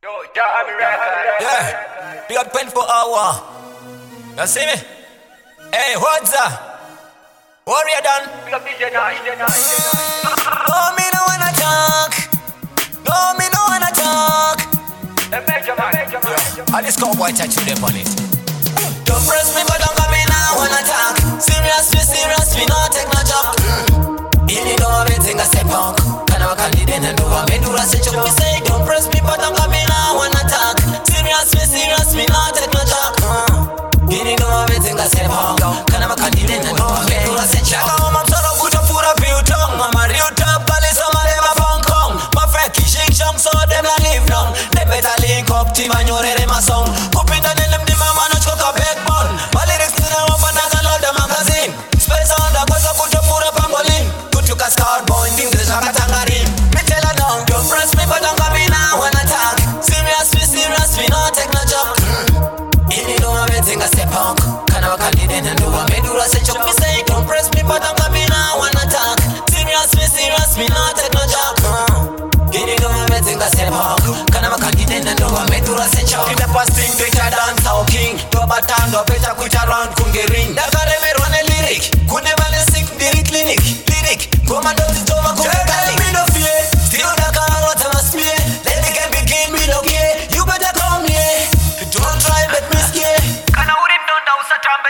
Yeah, big up 24 hour. You see me? Hey, what's up? Warrior done. No, me no wanna talk. No, me no wanna talk. Yeah. I just cowboy tattoo them on it. Don't press me, but don't come in, I wanna talk. Serious, me serious, me not take no joke. Ili know everything I say punk. Kana wakandi dena ndo wamedura secho me say don't Kana wakandi dena ndo wamedura se choke. Me say don't press me but don't come in now when I talk. Serious, we serious, we not take no joke. Uh. Ili know everything I say punk. Kana wakandi dena ndo wamedura se choke. In the past thing, Peter dance how king. Do batando, Peter kuita round kungering. Dakare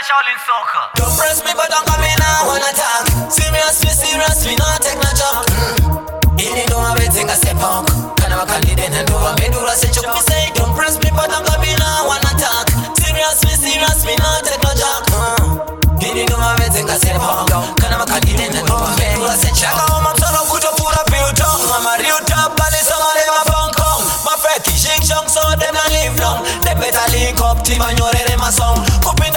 shaolin soka Don't press me, but don't come in now I talk. Serious, we serious, we not take no joke. Ili know everything I say punk. Kana wakandi dena ndo wamedura se choke. Me say don't press me, but don't come in now I talk. Serious, we serious, we not take no joke. Uh. Ili know everything I say punk. Kana wakandi dena ndo wamedura se choke. Shaka oma msoro kutofura piutong. Mama real top, pale sama lema Hong Kong. Mafeki shing shong, so them a live long. They better link up, team and nyorere my song. Kupinda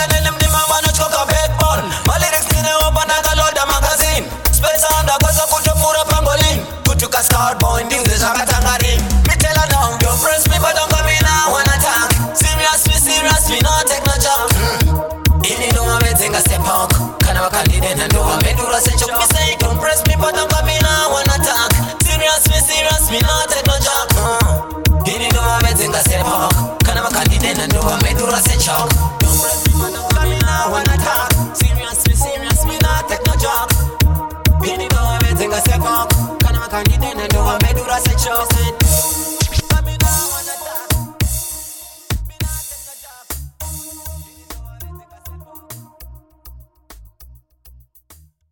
pangolin. Kutuka scout boy, ndingiza katangarin. Me tell her down, don't press me but don't come in now I talk. Serious, we serious, we not take no joke. Ili know everything I say punk. Kana wakandi dena ndo wamedura se choke. Me say don't press me but don't come in now I talk. Serious, we serious, we not take no joke. Ili know everything I say punk. Kana wakandi dena ndo wamedura se choke. Don't press me wakandi dena ndo wamedura se choke.